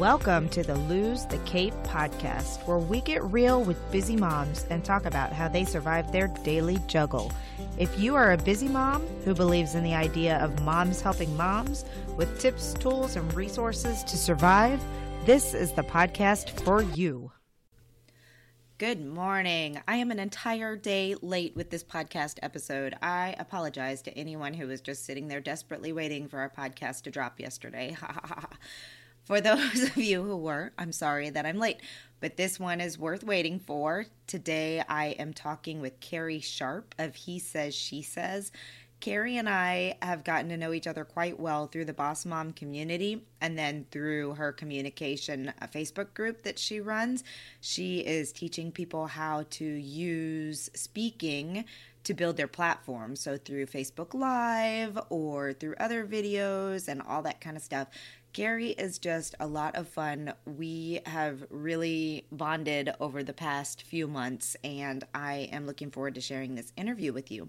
Welcome to the Lose the Cape podcast, where we get real with busy moms and talk about how they survive their daily juggle. If you are a busy mom who believes in the idea of moms helping moms with tips, tools, and resources to survive, this is the podcast for you. Good morning. I am an entire day late with this podcast episode. I apologize to anyone who was just sitting there desperately waiting for our podcast to drop yesterday. for those of you who were, I'm sorry that I'm late, but this one is worth waiting for. Today I am talking with Carrie Sharpe of He Says, She Says. Carrie and I have gotten to know each other quite well through the Boss Mom community and then through her communication a Facebook group that she runs. She is teaching people how to use speaking to build their platform. So through Facebook Live or through other videos and all that kind of stuff. Carrie is just a lot of fun. We have really bonded over the past few months, and I am looking forward to sharing this interview with you.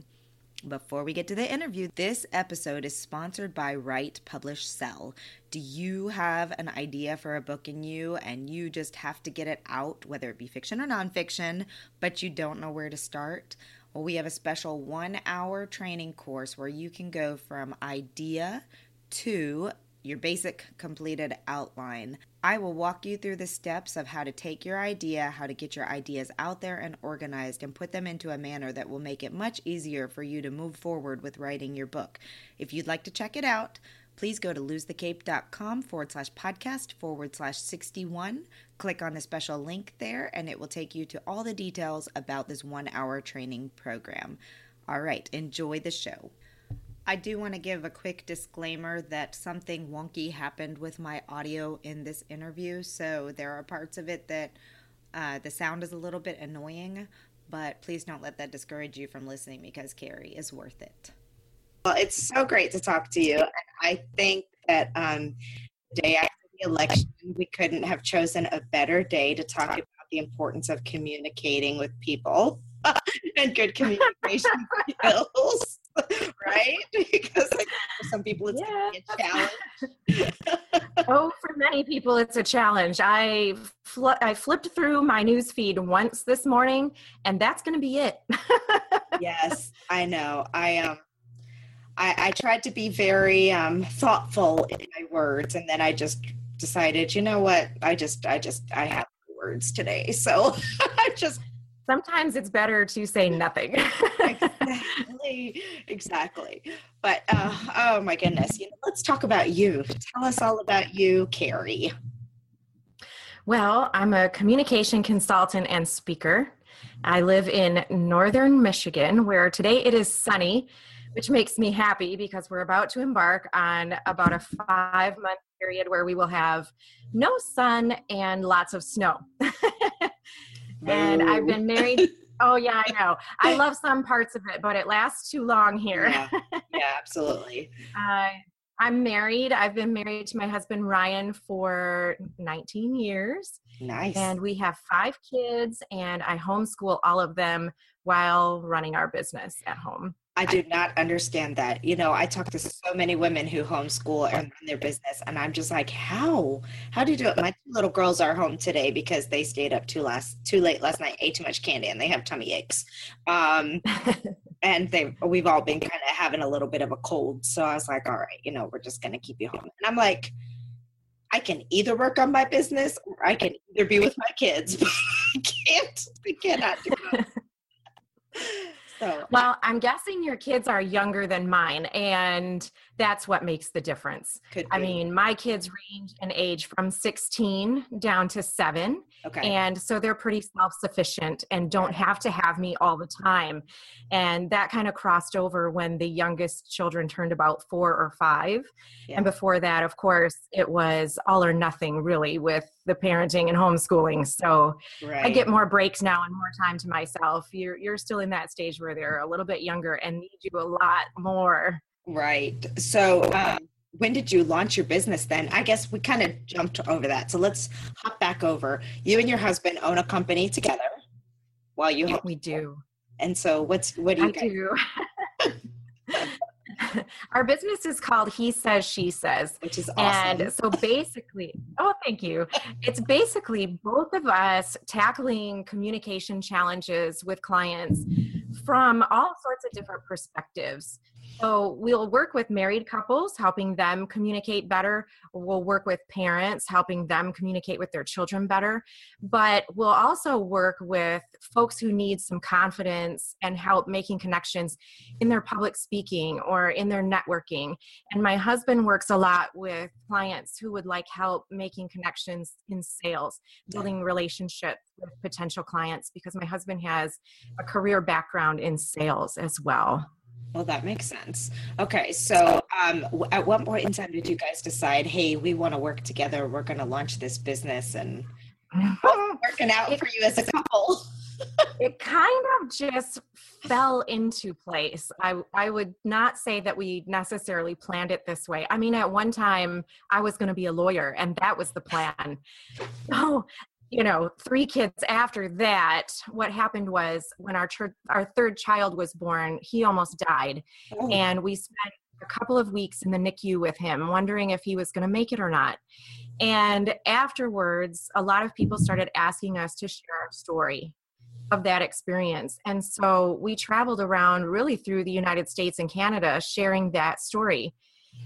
Before we get to the interview, this episode is sponsored by Write, Publish, Sell. Do you have an idea for a book in you and you just have to get it out, whether it be fiction or nonfiction, but you don't know where to start? Well, we have a special one hour training course where you can go from idea to your basic completed outline. I will walk you through the steps of how to take your idea, how to get your ideas out there and organized, and put them into a manner that will make it much easier for you to move forward with writing your book. If you'd like to check it out, please go to losethecape.com forward slash podcast forward slash 61. Click on the special link there, and it will take you to all the details about this one hour training program. All right, enjoy the show. I do want to give a quick disclaimer that something wonky happened with my audio in this interview. So there are parts of it that uh, the sound is a little bit annoying, but please don't let that discourage you from listening because Carrie is worth it. Well, it's so great to talk to you. And I think that um, the day after the election, we couldn't have chosen a better day to talk about the importance of communicating with people and good communication skills. Right? because like, for some people it's yeah. a challenge. oh, for many people it's a challenge. I fl- I flipped through my news feed once this morning, and that's going to be it. yes, I know. I um. I, I tried to be very um, thoughtful in my words, and then I just decided, you know what? I just, I just, I have words today, so I just sometimes it's better to say nothing. exactly, exactly. But uh, oh my goodness, you know, let's talk about you. Tell us all about you, Carrie. Well, I'm a communication consultant and speaker. I live in northern Michigan, where today it is sunny, which makes me happy because we're about to embark on about a five month period where we will have no sun and lots of snow. and I've been married. Oh yeah, I know. I love some parts of it, but it lasts too long here. Yeah, yeah absolutely. uh, I'm married. I've been married to my husband Ryan for 19 years. Nice. And we have five kids, and I homeschool all of them while running our business at home. I do not understand that. You know, I talk to so many women who homeschool and run their business, and I'm just like, how? How do you do it? My two little girls are home today because they stayed up too last too late last night, ate too much candy, and they have tummy aches. Um, and they we've all been kind of having a little bit of a cold. So I was like, all right, you know, we're just gonna keep you home. And I'm like, I can either work on my business or I can either be with my kids. But I can't. I cannot do both. So Well, I'm guessing your kids are younger than mine, and that's what makes the difference. I mean, my kids range in age from 16 down to seven. okay. And so they're pretty self sufficient and don't have to have me all the time. And that kind of crossed over when the youngest children turned about four or five. Yeah. And before that, of course, it was all or nothing really with the parenting and homeschooling. So right. I get more breaks now and more time to myself. You're, you're still in that stage where they're a little bit younger and need you a lot more. Right. So, um, when did you launch your business then? I guess we kind of jumped over that. So let's hop back over. You and your husband own a company together while you We do. and so what's what do you I guys do. Our business is called He Says, She Says. which is awesome. And so basically, oh, thank you. It's basically both of us tackling communication challenges with clients from all sorts of different perspectives. So we'll work with married couples, helping them communicate better. We'll work with parents, helping them communicate with their children better. But we'll also work with folks who need some confidence and help making connections in their public speaking or in their networking. And my husband works a lot with clients who would like help making connections in sales, building relationships with potential clients, because my husband has a career background in sales as well. Well, that makes sense. Okay. So, um, at what point in time did you guys decide, hey, we want to work together? We're going to launch this business and working out for you as a couple. it kind of just fell into place. I I would not say that we necessarily planned it this way. I mean, at one time I was going to be a lawyer, and that was the plan. So, you know, three kids after that, what happened was when our church, our third child was born, he almost died, Oh, and we spent a couple of weeks in the NICU with him, wondering if he was going to make it or not. And afterwards, a lot of people started asking us to share our story of that experience. And so we traveled around really through the United States and Canada sharing that story.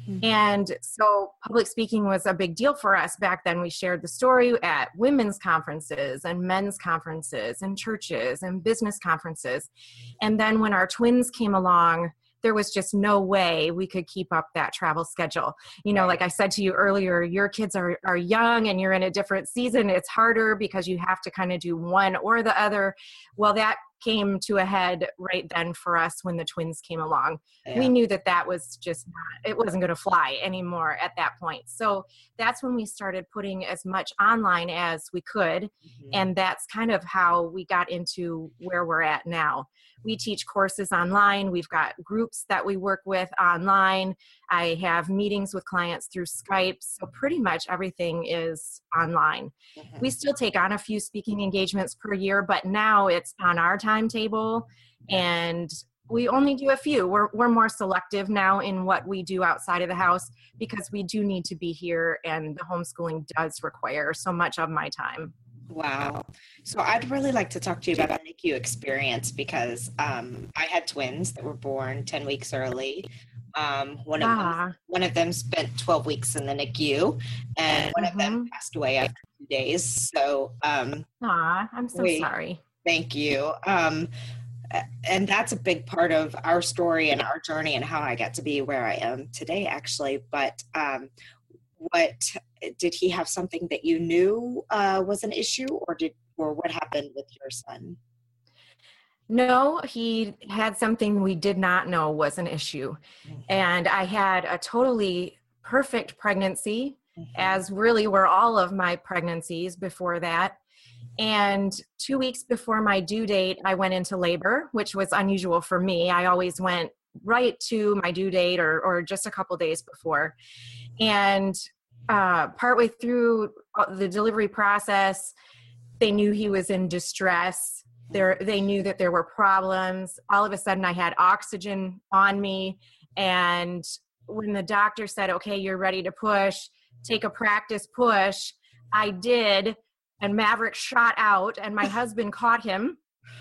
Mhm. And so public speaking was a big deal for us back then. We shared the story at women's conferences and men's conferences and churches and business conferences. And then when our twins came along, there was just no way we could keep up that travel schedule. You know, like I said to you earlier, your kids are, are young and you're in a different season. It's harder because you have to kind of do one or the other. Well, that came to a head right then for us when the twins came along. yeah. We knew that that was just not, it wasn't going to fly anymore at that point. So that's when we started putting as much online as we could. Mhm. And that's kind of how we got into where we're at now. We teach courses online. We've got groups that we work with online. I have meetings with clients through Skype. So pretty much everything is online. Mhm. We still take on a few speaking engagements per year, but now it's on our timetable and we only do a few. We're, we're more selective now in what we do outside of the house because we do need to be here and the homeschooling does require so much of my time. Wow. So I'd really like to talk to you about the NICU experience because um, I had twins that were born 10 weeks early. Um, one of them, Ah, one of them spent 12 weeks in the NICU and one of them passed away after two days. So um, ah, I'm so Wait. sorry. Thank you. Um, and that's a big part of our story and our journey and how I got to be where I am today, actually. But um, what did he have something that you knew uh, was an issue, or did or what happened with your son? No, he had something we did not know was an issue. And I had a totally perfect pregnancy, Mhm. as really were all of my pregnancies before that. And two weeks before my due date, I went into labor, which was unusual for me. I always went right to my due date or, or just a couple days before. And uh, partway through uh, the delivery process, they knew he was in distress. There, they knew that there were problems. All of a sudden, I had oxygen on me. And when the doctor said, okay, you're ready to push, take a practice push, I did. And Maverick shot out, and my husband caught him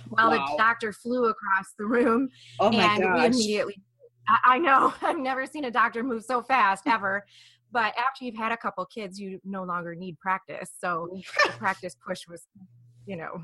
while Wow. the doctor flew across the room. Oh my and we gosh! immediately, I, I know, I've never seen a doctor move so fast ever. But after you've had a couple kids, you no longer need practice. So the practice push was, you know,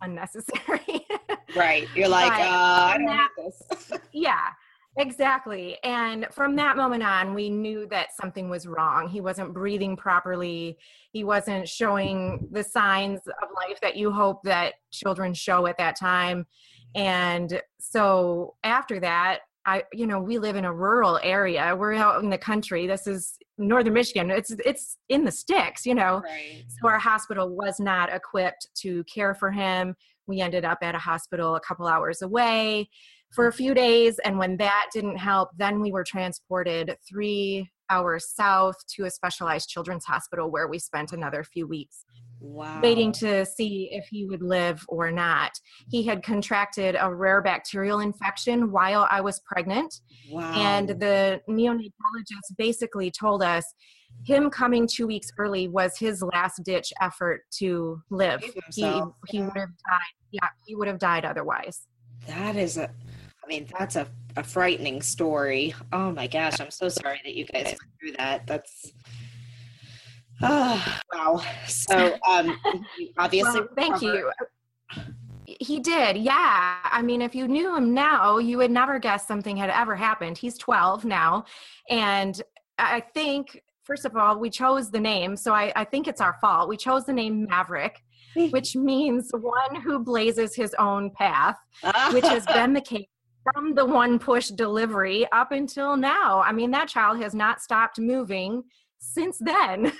unnecessary. Right. You're like, uh, I don't that- need this. yeah, exactly. And from that moment on, we knew that something was wrong. He wasn't breathing properly. He wasn't showing the signs of life that you hope that children show at that time. And so after that, I, you know, we live in a rural area. We're out in the country. This is northern Michigan. It's it's in the sticks, you know. Right. So our hospital was not equipped to care for him. We ended up at a hospital a couple hours away for a few days. And when that didn't help, then we were transported three hours south to a specialized children's hospital where we spent another few weeks Wow. waiting to see if he would live or not. He had contracted a rare bacterial infection while I was pregnant. Wow. And the neonatologist basically told us him coming two weeks early was his last ditch effort to live. Save He, he would have died. Yeah, he would have died otherwise. That is a, I mean, that's a, a frightening story. Oh my gosh, I'm so sorry that you guys went through that. That's, oh, wow. So, um, obviously, Well, thank recovered. you. He did, yeah. I mean, if you knew him now, you would never guess something had ever happened. He's 12 now. And I think, first of all, we chose the name. So I, I think it's our fault. We chose the name Maverick, which means one who blazes his own path, which has been the case from the one push delivery up until now. I mean, that child has not stopped moving since then.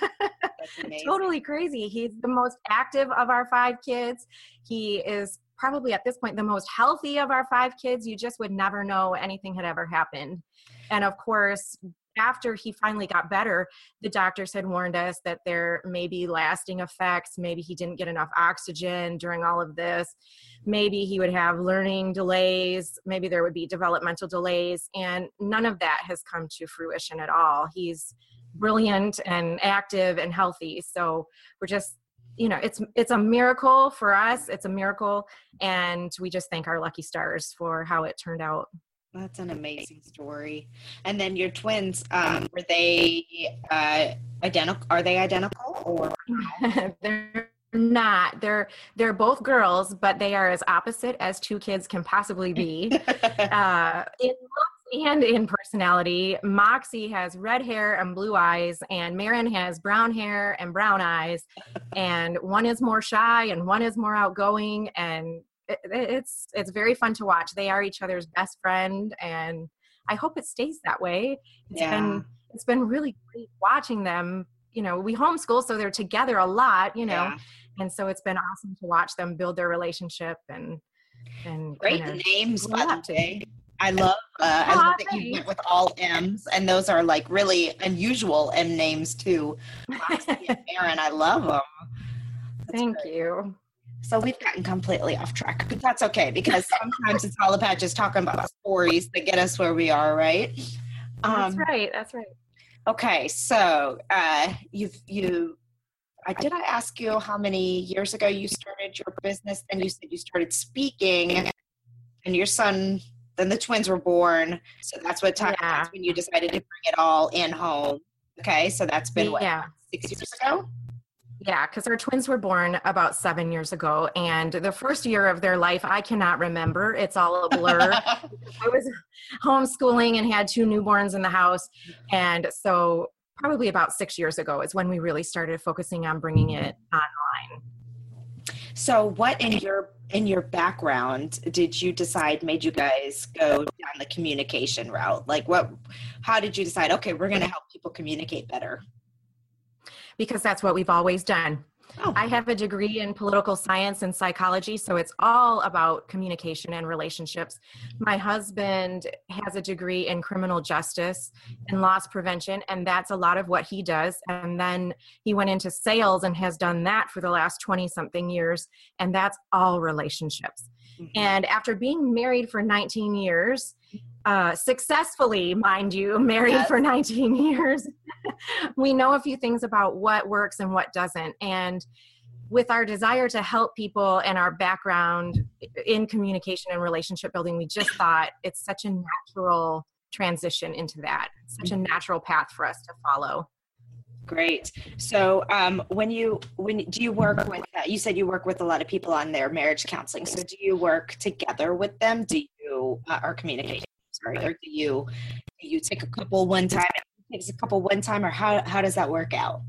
Totally crazy. He's the most active of our five kids. He is probably at this point the most healthy of our five kids. You just would never know anything had ever happened. And of course, after he finally got better, the doctors had warned us that there may be lasting effects. Maybe he didn't get enough oxygen during all of this. Maybe he would have learning delays. Maybe there would be developmental delays. And none of that has come to fruition at all. He's brilliant and active and healthy. So we're just you know it's it's a miracle for us it's a miracle and we just thank our lucky stars for how it turned out That's an amazing story. And then your twins, um, were they uh, identical? Are they identical or? they're not they're they're both girls but they are as opposite as two kids can possibly be uh in looks and in personality moxie has red hair and blue eyes and Marin has brown hair and brown eyes and one is more shy and one is more outgoing and it, it's it's very fun to watch they are each other's best friend and i hope it stays that way It's Yeah. been it's been really great watching them you know we homeschool so they're together a lot you know Yeah. and so it's been awesome to watch them build their relationship and and Great kinda- names, by the way. I love. Uh, I love that you went with all M's, and those are like really unusual M names too. And Aaron, I love them. thank you So we've gotten completely off track, but that's okay because sometimes it's all about just talking about stories that get us where we are, right? that's Um, right that's right Okay, so uh, you've you. I did I ask you how many years ago you started your business? Then you said you started speaking, and your son. Then the twins were born, so that's what time. Yeah. That's when you decided to bring it all in home. Okay, so that's been what yeah six years ago. Yeah, because our twins were born about seven years ago, and the first year of their life I cannot remember. It's all a blur. I was homeschooling and had two newborns in the house, and so probably about six years ago is when we really started focusing on bringing it online. So, what in your in your background did you decide made you guys go down the communication route? Like, what? How did you decide? Okay, we're going to help people communicate better. Because that's what we've always done. Oh. I have a degree in political science and psychology, so it's all about communication and relationships. My husband has a degree in criminal justice and loss prevention, and that's a lot of what he does. And then he went into sales and has done that for the last 20 something years, and that's all relationships. Mhm. And after being married for 19 years, uh, successfully, mind you, married Yes. for 19 years, we know a few things about what works and what doesn't. And with our desire to help people and our background in communication and relationship building, we just thought it's such a natural transition into that, such a natural path for us to follow. Great. So, um, when you when do you work with? Uh, you said you work with a lot of people on their marriage counseling. So, do you work together with them? Do you uh, or communicate? Sorry, or do you do you take a couple one time? Takes a couple one time, or how how does that work out?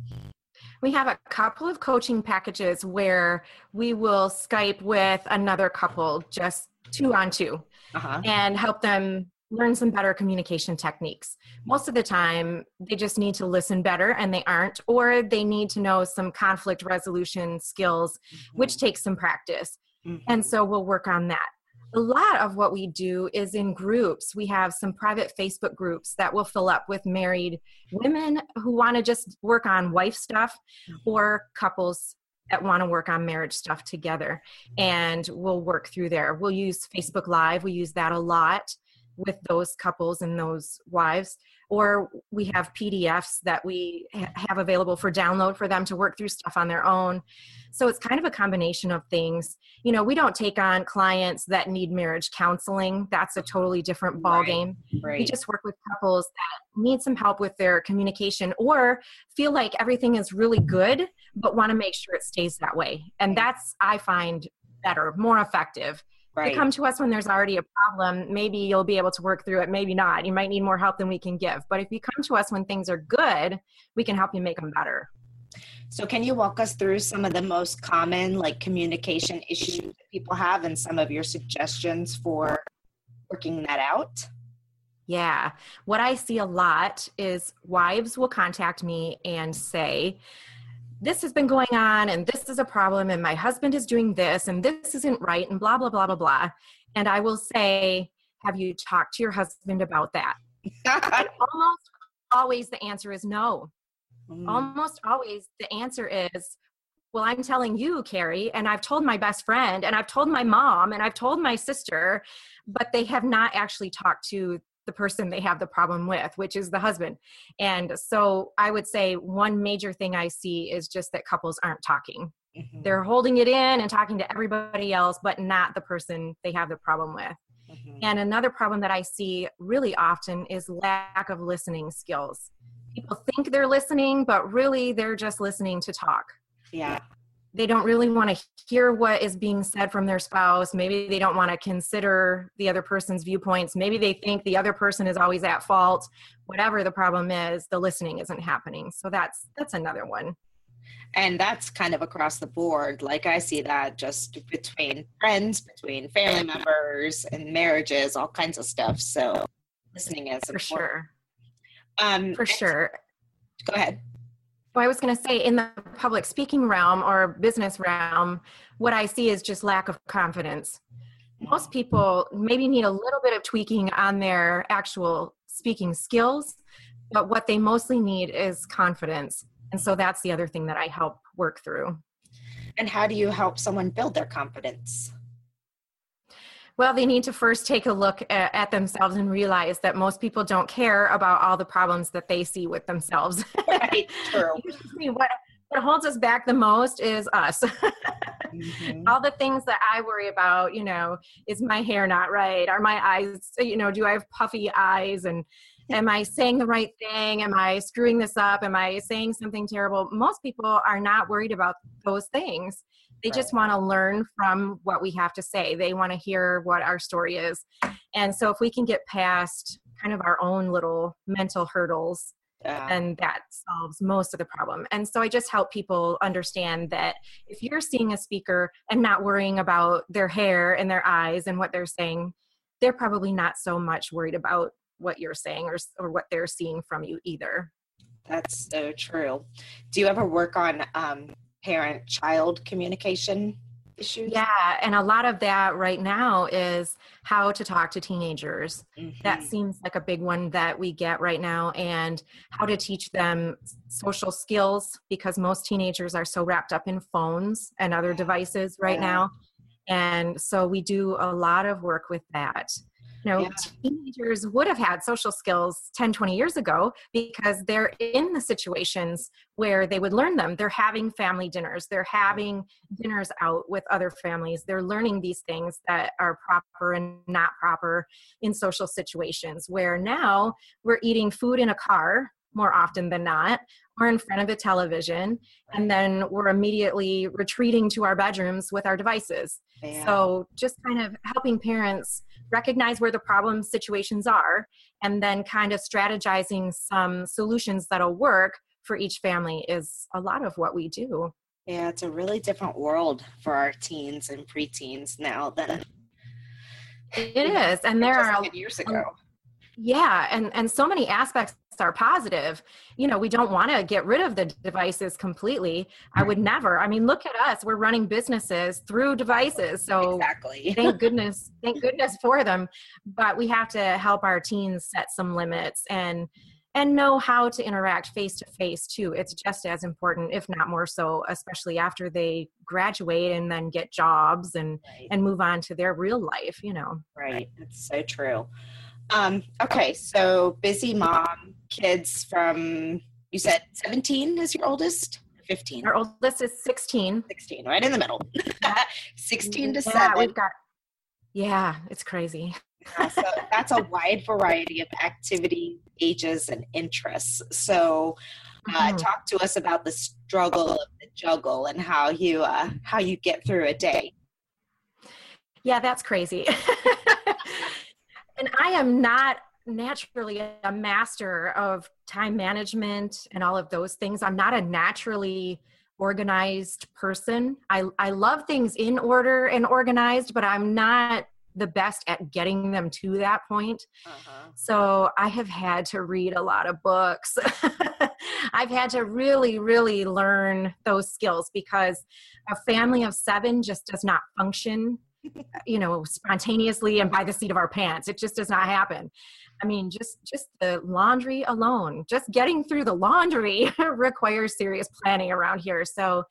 We have a couple of coaching packages where we will Skype with another couple, just two on 2 Uh-huh. and help them learn some better communication techniques. Mm-hmm. Most of the time, they just need to listen better and they aren't, or they need to know some conflict resolution skills, mm-hmm. which takes some practice. Mhm. And so we'll work on that. A lot of what we do is in groups. We have some private Facebook groups that will fill up with married women who want to just work on wife stuff mm-hmm. or couples that want to work on marriage stuff together. And we'll work through there. We'll use Facebook Live, we use that a lot with those couples and those wives or we have pdfs that we ha- have available for download for them to work through stuff on their own. So it's kind of a combination of things. You know we don't take on clients that need marriage counseling. That's a totally different ball Right. game we just work with couples that need some help with their communication or feel like everything is really good but want to make sure it stays that way. And that's i find better more effective Right. they come to us when there's already a problem maybe you'll be able to work through it maybe not you might need more help than we can give but if you come to us when things are good we can help you make them better So, can you walk us through some of the most common like communication issues that people have, and some of your suggestions for working that out? yeah what i see a lot is wives will contact me and say this has been going on and this is a problem and my husband is doing this and this isn't right and blah blah blah blah blah. And i will say have you talked to your husband about that? Almost always the answer is no. Mm, almost always the answer is well i'm telling you carrie and i've told my best friend and i've told my mom and i've told my sister but they have not actually talked to the person they have the problem with which is the husband and so i would say one major thing i see is just that couples aren't talking mhm, they're holding it in and talking to everybody else but not the person they have the problem with mhm. and another problem that I see really often is lack of listening skills. People think they're listening, but really they're just listening to talk. Yeah. They don't really want to hear what is being said from their spouse. Maybe they don't want to consider the other person's viewpoints. Maybe they think the other person is always at fault. Whatever the problem is, the listening isn't happening. So that's that's another one. And that's kind of across the board. Like I see that just between friends, between family members, and marriages, all kinds of stuff. So listening is important. For sure. Um, For sure. Go ahead. Well, I was going to say in the public speaking realm or business realm, what I see is just lack of confidence. Most people maybe need a little bit of tweaking on their actual speaking skills, but what they mostly need is confidence. And so that's the other thing that I help work through. And how do you help someone build their confidence? Well, they need to first take a look at, at themselves and realize that most people don't care about all the problems that they see with themselves. Right. True. What, what holds us back the most is us. Mhm. all the things that I worry about, you know, is my hair not right? Are my eyes, you know, do I have puffy eyes? And am I saying the right thing? Am I screwing this up? Am I saying something terrible? Most people are not worried about those things. They just want to learn from what we have to say. They want to hear what our story is. And so if we can get past kind of our own little mental hurdles, Yeah. and that solves most of the problem. And so I just help people understand that if you're seeing a speaker and not worrying about their hair and their eyes and what they're saying, they're probably not so much worried about what you're saying or, or what they're seeing from you either. That's so true. Do you ever work on um, parent child communication issues? Yeah, and a lot of that right now is how to talk to teenagers. That Mhm. seems like a big one that we get right now, and how to teach them social skills because most teenagers are so wrapped up in phones and other devices right Yeah. now. And so we do a lot of work with that. You know, Yeah. teenagers would have had social skills 10, 20 years ago because they're in the situations where they would learn them. They're having family dinners, they're having dinners out with other families. They're learning these things that are proper and not proper in social situations. Where now we're eating food in a car more often than not or in front of the television and then we're immediately retreating to our bedrooms with our devices Yeah. so just kind of helping parents recognize where the problem situations are and then kind of strategizing some solutions that'll work for each family is a lot of what we do yeah, it's a really different world for our teens and preteens now than it is and there are years ago. Yeah and and so many aspects are positive you know we don't want to get rid of the devices completely i would never i mean look at us we're running businesses through devices so exactly. thank goodness thank goodness for them but we have to help our teens set some limits and and know how to interact face to face too it's just as important if not more so especially after they graduate and then get jobs and Right. and move on to their real life you know Right. That's so true. Um, okay, so busy mom, kids from you said 17 is your oldest? 15. our oldest is 16 16, right in the middle. 16 to yeah, 7. we've got yeah it's crazy so that's a wide variety of activities, ages, and interests. So, uh, Mhm. talk to us about the struggle of the juggle and how you uh, how you get through a day. Yeah, that's crazy. and I am not naturally a master of time management and all of those things. I'm not a naturally organized person. I, I love things in order and organized, but I'm not the best at getting them to that point. Uh-huh. So I have had to read a lot of books. I've had to really, really learn those skills because a family of seven just does not function, you know, spontaneously and by the seat of our pants. It just does not happen. I mean, just just the laundry alone, just getting through the laundry requires serious planning around here. So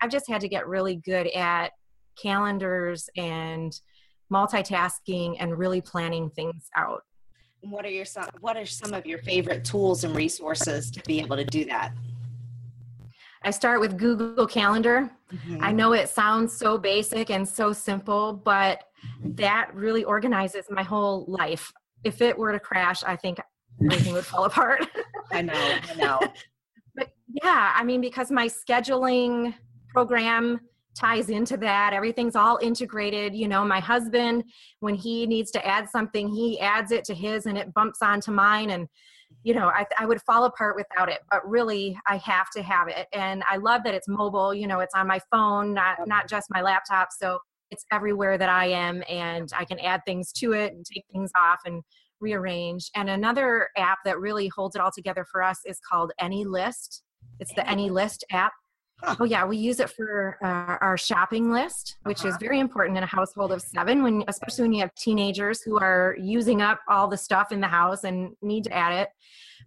I've just had to get really good at calendars and multitasking and really planning things out. What are your what are some of your favorite tools and resources to be able to do that? I start with Google Calendar. Mm-hmm. I know it sounds so basic and so simple, but that really organizes my whole life. If it were to crash, I think everything would fall apart. I know, I know. but yeah, I mean, because my scheduling program ties into that, everything's all integrated. You know, my husband, when he needs to add something, he adds it to his and it bumps onto mine. And, you know, I, I would fall apart without it, but really I have to have it. And I love that it's mobile, you know, it's on my phone, not, not just my laptop. So it's everywhere that I am and I can add things to it and take things off and rearrange. And another app that really holds it all together for us is called AnyList. It's the AnyList app. Oh yeah, we use it for uh, our shopping list, which is Uh-huh. very important in a household of seven. When, especially when you have teenagers who are using up all the stuff in the house and need to add it.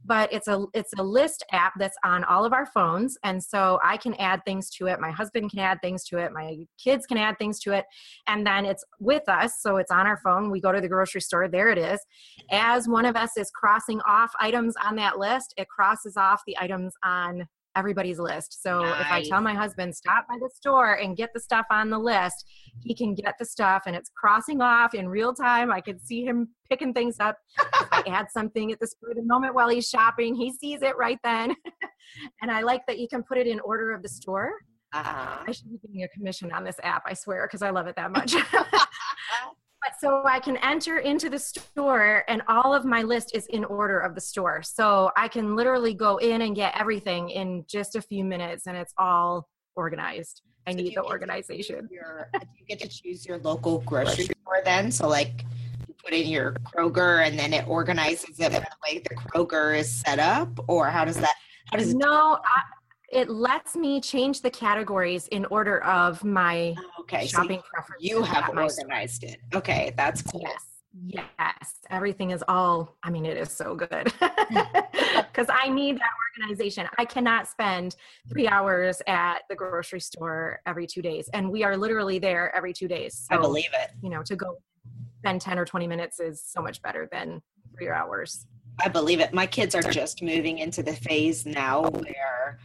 But it's a it's a list app that's on all of our phones, and so I can add things to it. My husband can add things to it. My kids can add things to it, and then it's with us, so it's on our phone. We go to the grocery store, there it is. As one of us is crossing off items on that list, it crosses off the items on everybody's list. So if I tell my husband, stop by the store and get the stuff on the list, he can get the stuff and it's crossing off in real time. I can see him picking things up. I add something at the spur of the moment while he's shopping, he sees it right then. and I like that you can put it in order of the store. Uh, I should be getting a commission on this app, I swear, because I love it that much. but so I can enter into the store and all of my list is in order of the store. So I can literally go in and get everything in just a few minutes and it's all organized. I So need the organization. your, you get to choose your local grocery store then? So like you put in your Kroger and then it organizes it by the way the Kroger is set up, or how does that? How does it? No, I, it lets me change the categories in order of my Okay, so shopping preference. you have at my store. organized it. Okay, that's cool. Yes. Yes. Everything is all, I mean, it is so good. Mm. Because I need that organization. I cannot spend three hours at the grocery store every two days. And we are literally there every two days. I believe it. you know, to go spend 10 or 20 minutes is so much better than three hours. I believe it. My kids are just moving into the phase now where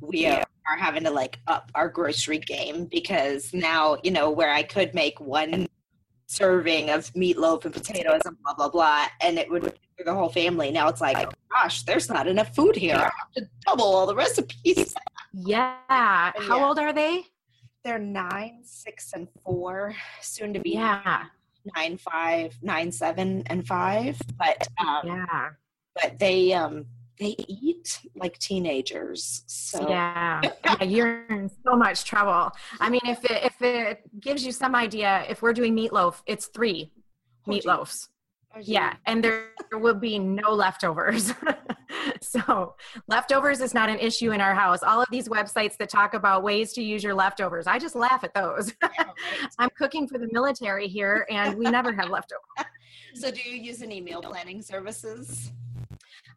we are having to like up our grocery game because now, you know, where I could make one serving of meatloaf and potatoes and blah blah blah and it would for the whole family. Now it's like, gosh, there's not enough food here. I have to double all the recipes. Yeah. How Yeah. old are they? They're nine, six, and four, soon to be Yeah. nine, five, nine, seven, and five. But um, Yeah. but they um they eat like teenagers. So Yeah. yeah. You're in so much trouble. I mean, if it, if it gives you some idea, if we're doing meatloaf, it's three Oh, meatloafs. Oh. Yeah. And there will be no leftovers. so leftovers is not an issue in our house. All of these websites that talk about ways to use your leftovers, I just laugh at those. I'm cooking for the military here and we never have leftovers. So do you use any meal planning services?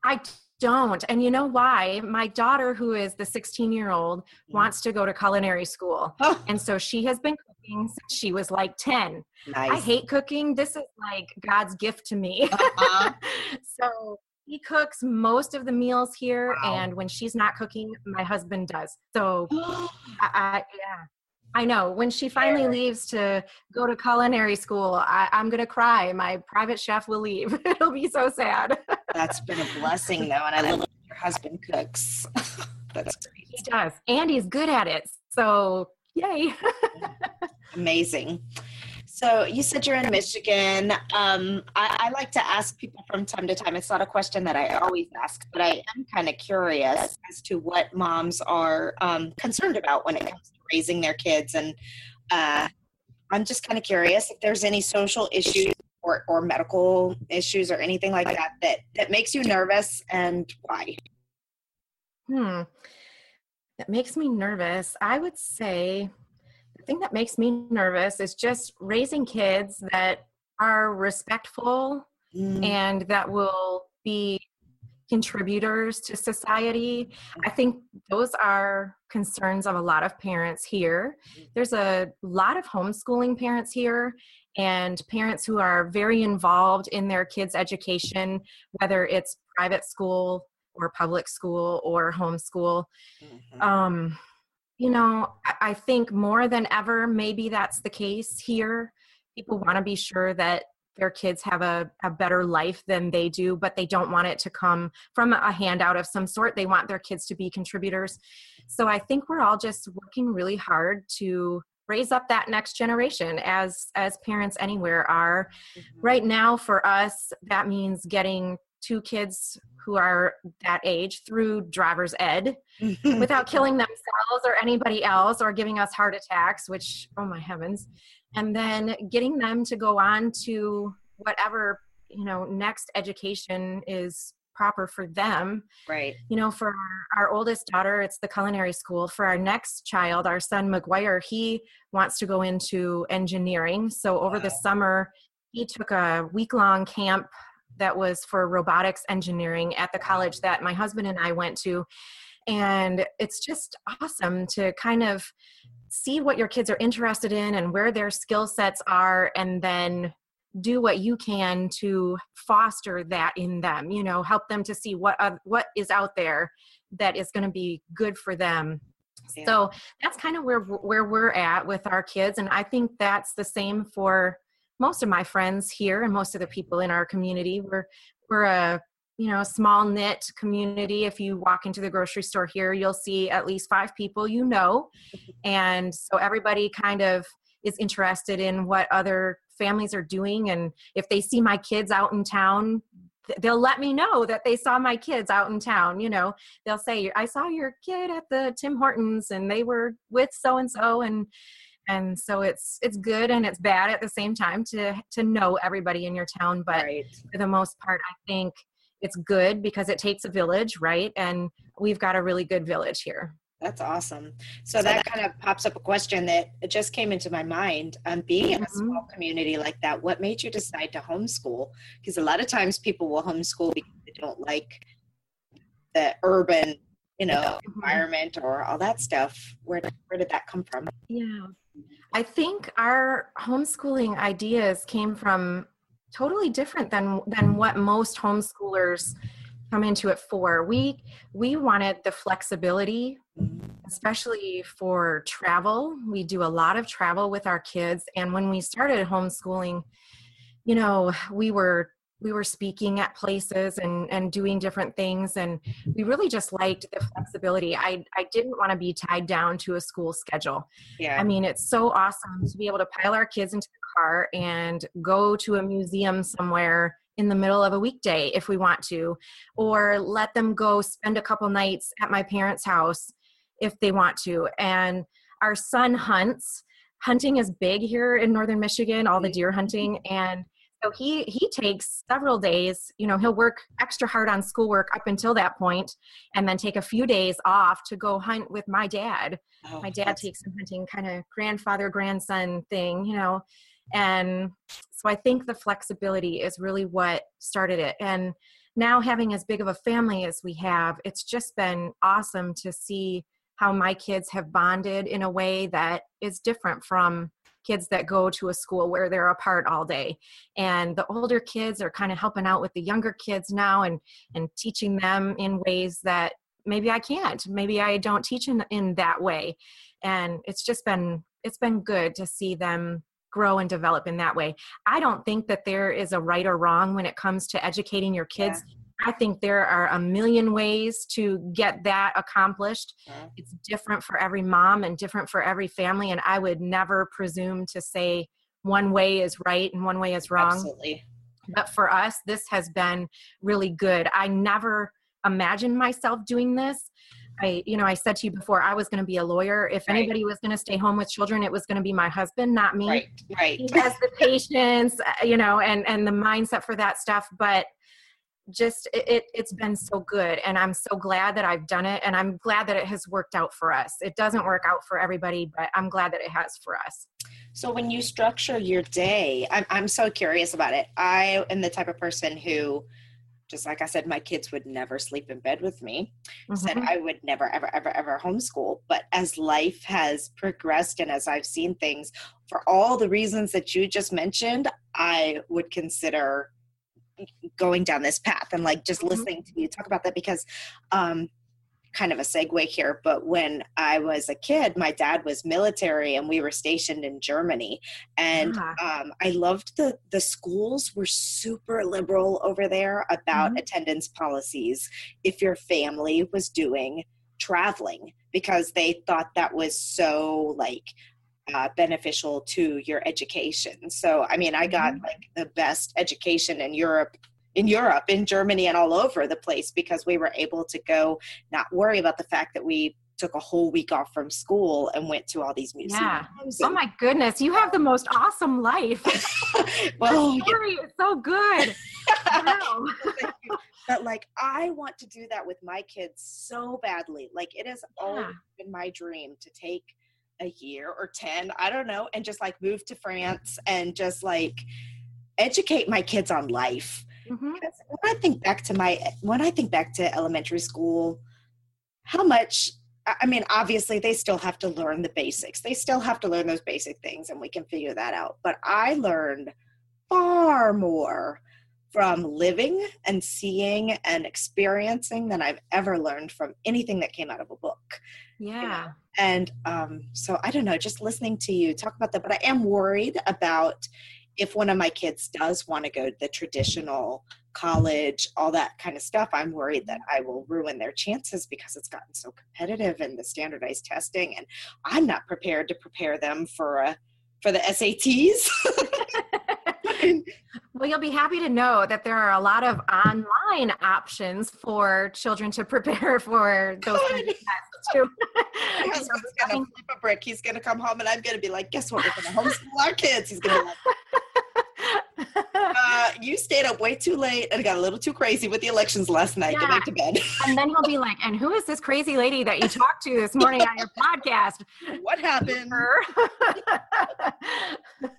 I don't. And you know why? My daughter, who is the 16 year old, wants to go to culinary school. Oh, And so she has been cooking since she was like 10. nice. I hate cooking. This is like God's gift to me. Uh-huh. so he cooks most of the meals here. Wow. And when she's not cooking, my husband does. So I, I yeah. I know. When she finally Fair. leaves to go to culinary school, I, I'm going to cry. My private chef will leave. It'll be so sad. That's been a blessing though, and I love your husband cooks. That's great. He does. And he's good at it. So, yay. Amazing. So you said you're in Michigan. Um, I, I like to ask people from time to time. It's not a question that I always ask, but I am kind of curious as to what moms are um, concerned about when it comes to raising their kids. And uh, I'm just kind of curious if there's any social issues or, or medical issues or anything like that, that that makes you nervous and why. Hmm. That makes me nervous. I would say thing that makes me nervous is just raising kids that are respectful Mm, and that will be contributors to society. I think those are concerns of a lot of parents here. There's a lot of homeschooling parents here and parents who are very involved in their kids' education, whether it's private school or public school or homeschool. mhm. Um, you know, I, think more than ever, maybe that's the case here. People want to be sure that their kids have a, a better life than they do, but they don't want it to come from a handout of some sort. They want their kids to be contributors. So I think we're all just working really hard to raise up that next generation as as parents anywhere are mm-hmm. right now for us that means getting two kids who are that age through driver's ed without killing themselves or anybody else or giving us heart attacks, which, oh my heavens. And then getting them to go on to whatever, you know, next education is proper for them. right. You know, for our, oldest daughter, it's the culinary school. For our next child, our son McGuire, he wants to go into engineering. So over the summer, he took a week long camp that was for robotics engineering at the college that my husband and I went to. And it's just awesome to kind of see what your kids are interested in and where their skill sets are, and then do what you can to foster that in them you know help them to see what uh, what is out there that is going to be good for them Yeah. so that's kind of where where we're at with our kids and i think that's the same for most of my friends here and most of the people in our community we're we're a you know small knit community. If you walk into the grocery store here you'll see at least five people you know. And so everybody kind of is interested in what other families are doing. And if they see my kids out in town they'll let me know that they saw my kids out in town you know. They'll say i saw your kid at the tim hortons and they were with so and so. And and so it's it's good and it's bad at the same time to to know everybody in your town but right. for the most part i think it's good because it takes a village right and we've got a really good village here That's awesome. So that kind of pops up a question that just came into my mind. Um, being in a small community like that, what made you decide to homeschool? Because a lot of times people will homeschool because they don't like the urban, you know, environment or all that stuff. Where where did that come from? Yeah. I think our homeschooling ideas came from totally different than than what most homeschoolers come into it for. We we wanted the flexibility especially for travel. We do a lot of travel with our kids and when we started homeschooling, you know, we were we were speaking at places and and doing different things and we really just liked the flexibility. I i didn't want to be tied down to a school schedule. Yeah. i mean it's so awesome to be able to pile our kids into the car and go to a museum somewhere in the middle of a weekday if we want to or let them go spend a couple nights at my parents house if they want to. And our son hunts. Hunting is big here in northern michigan all the mm-hmm. deer hunting and so he he takes several days you know he'll work extra hard on schoolwork up until that point and then take a few days off to go hunt with my dad. Oh, my dad takes him hunting kind of grandfather grandson thing you know and so i think the flexibility is really what started it. And now having as big of a family as we have it's just been awesome to see how my kids have bonded in a way that is different from kids that go to a school where they're apart all day. And the older kids are kind of helping out with the younger kids now and and teaching them in ways that maybe i can't maybe i don't teach in in that way. And it's just been it's been good to see them grow and develop in that way. I don't think that there is a right or wrong when it comes to educating your kids i think there are a million ways to get that accomplished Yeah. it's different for every mom and different for every family and i would never presume to say one way is right and one way is wrong Absolutely. but for us this has been really good i never imagined myself doing this i you know i said to you before i was going to be a lawyer if Right. anybody was going to stay home with children it was going to be my husband not me Right. Right. he has the patience uh, you know and and the mindset for that stuff but just it, it it's been so good and i'm so glad that i've done it and i'm glad that it has worked out for us it doesn't work out for everybody but i'm glad that it has for us So when you structure your day, I'm I'm so curious about it. I am the type of person who, just like I said, my kids would never sleep in bed with me. Said Mhm. I would never, ever, ever, ever homeschool. But as life has progressed and as I've seen things, for all the reasons that you just mentioned, I would consider going down this path and like just Mhm. listening to you talk about that because um kind of a segue here, but when I was a kid, my dad was military and we were stationed in Germany. And Ah. um, I loved the the schools were super liberal over there about Mhm. attendance policies if your family was doing traveling because they thought that was so like uh, beneficial to your education. So I mean, I got like the best education in Europe in Europe, in Germany, and all over the place because we were able to go not worry about the fact that we took a whole week off from school and went to all these museums. Yeah. oh my goodness you have the most awesome life well, story is so good wow. but like I want to do that with my kids so badly. Like it has always been my dream to take a year or 10, I don't know, and just like move to France and just like educate my kids on life. Mhm. Because when I think back to my when I think back to elementary school, how much I mean, obviously they still have to learn the basics. They still have to learn those basic things and we can figure that out. But I learned far more from living and seeing and experiencing than I've ever learned from anything that came out of a book. yeah And um, so I don't know, just listening to you talk about that. But I am worried about if one of my kids does want to go to the traditional college, all that kind of stuff. I'm worried that I will ruin their chances because it's gotten so competitive in the standardized testing, and I'm not prepared to prepare them for a for the SATs. Well, you'll be happy to know that there are a lot of online options for children to prepare for those tests too. My husband's gonna flip a brick. He's gonna come home, and I'm gonna be like, "Guess what? We're gonna homeschool our kids." He's gonna be like, uh, "You stayed up way too late and got a little too crazy with the elections last night. Go back to bed." and then he'll be like, "And who is this crazy lady that you talked to this morning on your podcast?" what happened?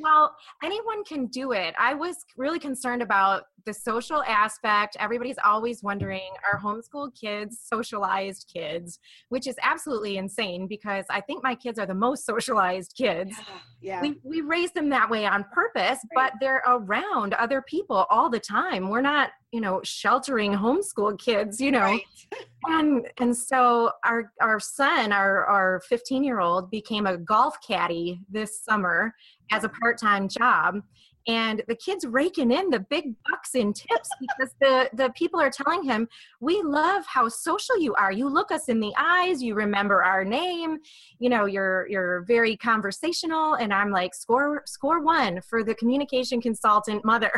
well, anyone can do it. I was really concerned about the social aspect. Everybody's always wondering are homeschool kids socialized kids, which is absolutely insane because I think my kids are the most socialized kids. Yeah. We, we raise them that way on purpose, Right. but they're around other people all the time. We're not, you know, sheltering homeschool kids, you know Right. and and so our our son our our 15 year old became a golf caddy this summer as a part-time job and the kids raking in the big bucks in tips because the the people are telling him we love how social you are. You look us in the eyes. You remember our name. You know you're you're very conversational. And i'm like score score one for the communication consultant mother.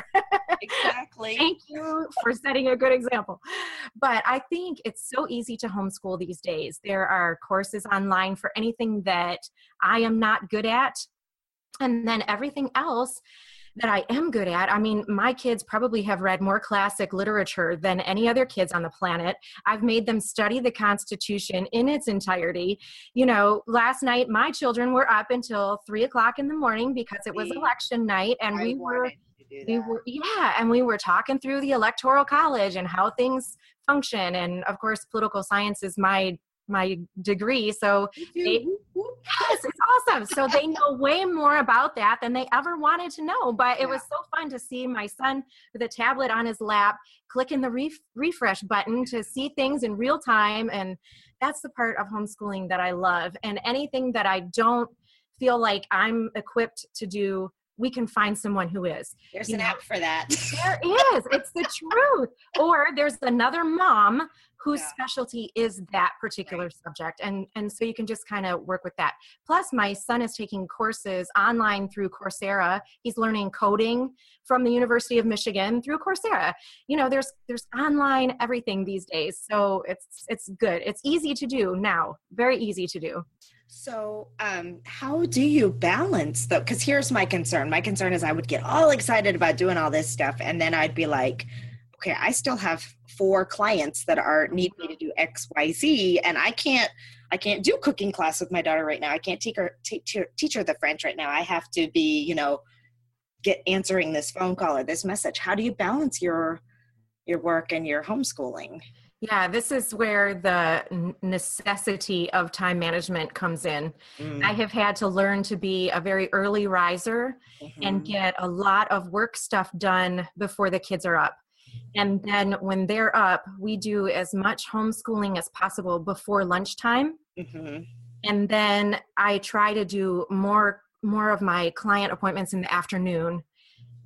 Exactly. thank you for setting a good example. But i think it's so easy to homeschool these days. There are courses online for anything that i am not good at. And then everything else that I am good at. I mean, my kids probably have read more classic literature than any other kids on the planet. I've made them study the Constitution in its entirety. You know, last night my children were up until three o'clock in the morning because it was election night, and I we were. wanted to do We were, yeah, and we were talking through the electoral college and how things function, and of course, political science is my my degree. So they, yes, it's awesome. So they know way more about that than they ever wanted to know. But it was so fun to see my son with a tablet on his lap, clicking the ref- refresh button to see things in real time. And that's the part of homeschooling that I love. And anything that I don't feel like I'm equipped to do, we can find someone who is. There's you an know, app for that. There is. It's the truth. Or there's another mom whose Yeah. specialty is that particular subject. And and so you can just kind of work with that. Plus my son is taking courses online through Coursera. He's learning coding from the University of Michigan through Coursera. You know, there's there's online everything these days. So it's it's good. It's easy to do now. Very easy to do. So, um, how do you balance though? Because here's my concern. My concern is I would get all excited about doing all this stuff, and then I'd be like, okay, I still have four clients that are need me to do X, Y, Z, and I can't. I can't do cooking class with my daughter right now. I can't teach her teach her, teach her the French right now. I have to be, you know, get answering this phone call or this message. How do you balance your your work and your homeschooling? Yeah, this is where the necessity of time management comes in. Mm, I have had to learn to be a very early riser and mhm. get a lot of work stuff done before the kids are up. And then when they're up, we do as much homeschooling as possible before lunchtime. Mhm. And then I try to do more more of my client appointments in the afternoon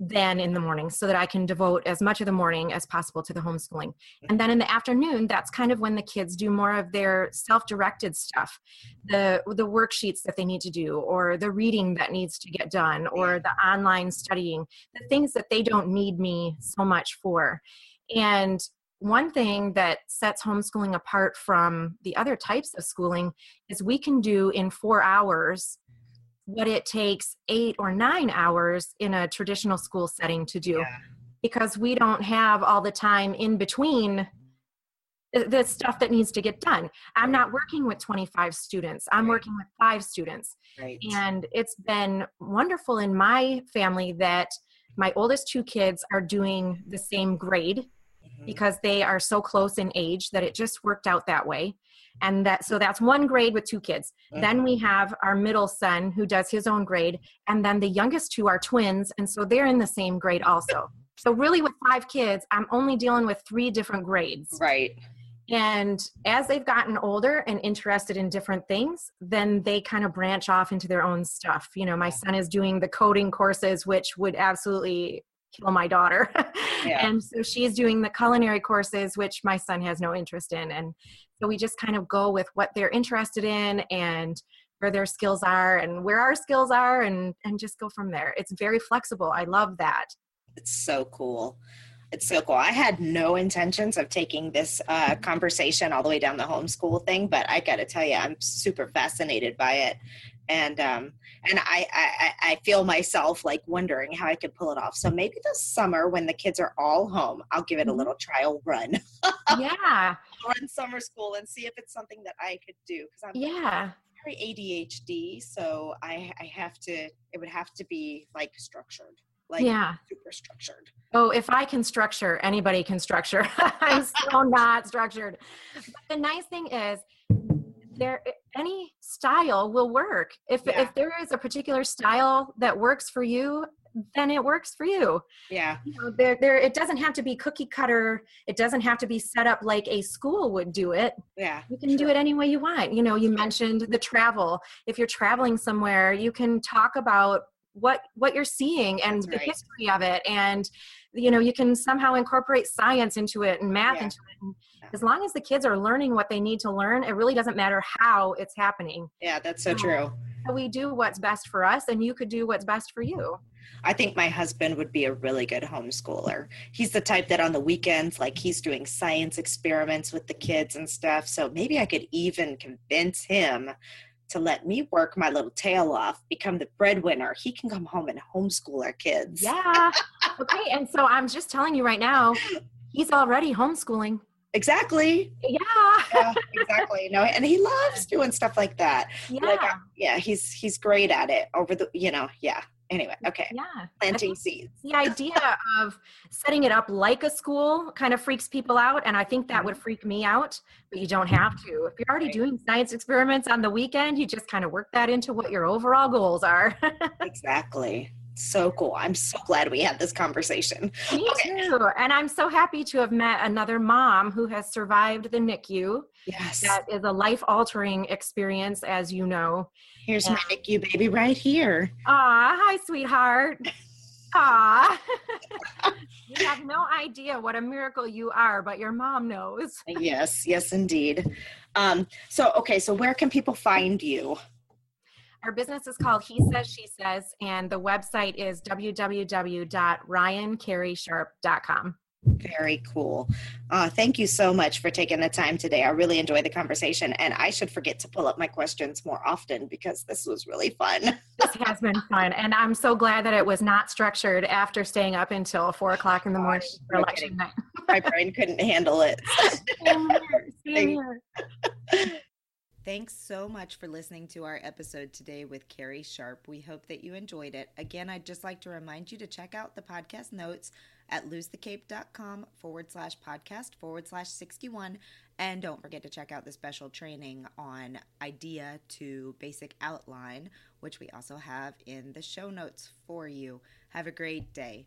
than in the morning so that I can devote as much of the morning as possible to the homeschooling. Mm-hmm. And then in the afternoon, that's kind of when the kids do more of their self-directed stuff, the the worksheets that they need to do or the reading that needs to get done or the online studying, the things that they don't need me so much for. And one thing that sets homeschooling apart from the other types of schooling is we can do in 4 hours what it takes eight or nine hours in a traditional school setting to do Yeah. because we don't have all the time in between the, the stuff that needs to get done. I'm not working with 25 students, I'm Right. working with five students. Right. And it's been wonderful in my family that my oldest two kids are doing the same grade Mhm. because they are so close in age that it just worked out that way. And that so that's one grade with two kids. Then mm-hmm. we have our middle son who does his own grade, and then the youngest two are twins, and so they're in the same grade also. So really, with five kids, I'm only dealing with three different grades. Right. And as they've gotten older and interested in different things, then they kind of branch off into their own stuff. You know, my son is doing the coding courses, which would absolutely kill my daughter. Yeah. and so she's doing the culinary courses, which my son has no interest in. And so we just kind of go with what they're interested in and where their skills are and where our skills are and and just go from there. It's very flexible. I love that. It's so cool. It's so cool. I had no intentions of taking this uh, conversation all the way down the homeschool thing, but I got to tell you, I'm super fascinated by it, and um, and I, I I- feel myself like wondering how I could pull it off. So maybe this summer, when the kids are all home, I'll give it a Mhm. little trial run, yeah. run summer school, and see if it's something that I could do because I'm Yeah. very ADHD, so I I have to. It would have to be like structured, like Yeah. super structured. Oh, if I can structure, anybody can structure. I'm so not structured. But the nice thing is, there any style will work. If Yeah. if there is a particular style that works for you, then it works for you. Yeah. You know, there there it doesn't have to be cookie cutter. It doesn't have to be set up like a school would do it. Yeah. You can do it any way you want. You know, you mentioned the travel. If you're traveling somewhere, you can talk about what what you're seeing and the history of it and you know you can somehow incorporate science into it and math Yeah. into it and Yeah. as long as the kids are learning what they need to learn it really doesn't matter how it's happening Yeah, that's so Um, true. so we do what's best for us and you could do what's best for you I think my husband would be a really good homeschooler. He's the type that on the weekends, like he's doing science experiments with the kids and stuff. So maybe I could even convince him to let me work my little tail off, become the breadwinner. He can come home and homeschool our kids. yeah okay and so i'm just telling you right now he's already homeschooling Exactly. yeah Yeah, exactly. No, and he loves doing stuff like that. yeah Like, yeah, he's he's great at it. Over the, you know, yeah. Anyway, okay. yeah Planting seeds. the idea of setting it up like a school kind of freaks people out and i think that would mm-hmm. freak me out but you don't have to if you're already Right. doing science experiments on the weekend you just kind of work that into what your overall goals are Exactly. So cool. I'm so glad we had this conversation. me Okay. too and i'm so happy to have met another mom who has survived the nicu Yes. that is a life altering experience as you know Here's my NICU baby right here. Aw, hi, sweetheart. Aw. you have no idea what a miracle you are, but your mom knows. Yes, yes, indeed. Um, so, okay, so where can people find you? Our business is called He Says, She Says, and the website is www.ryancarrysharp.com. Very cool. Uh, thank you so much for taking the time today. I really enjoyed the conversation, and I should forget to pull up my questions more often because this was really fun. This has been fun, and I'm so glad that it was not structured after staying up until four o'clock in the morning Gosh, for election kidding. night. My brain couldn't handle it. Same here, same here. Thanks so much for listening to our episode today with Carrie Sharpe. We hope that you enjoyed it. Again, I'd just like to remind you to check out the podcast notes at losethecape.com forward slash podcast forward slash 61. And don't forget to check out the special training on idea to basic outline, which we also have in the show notes for you. Have a great day.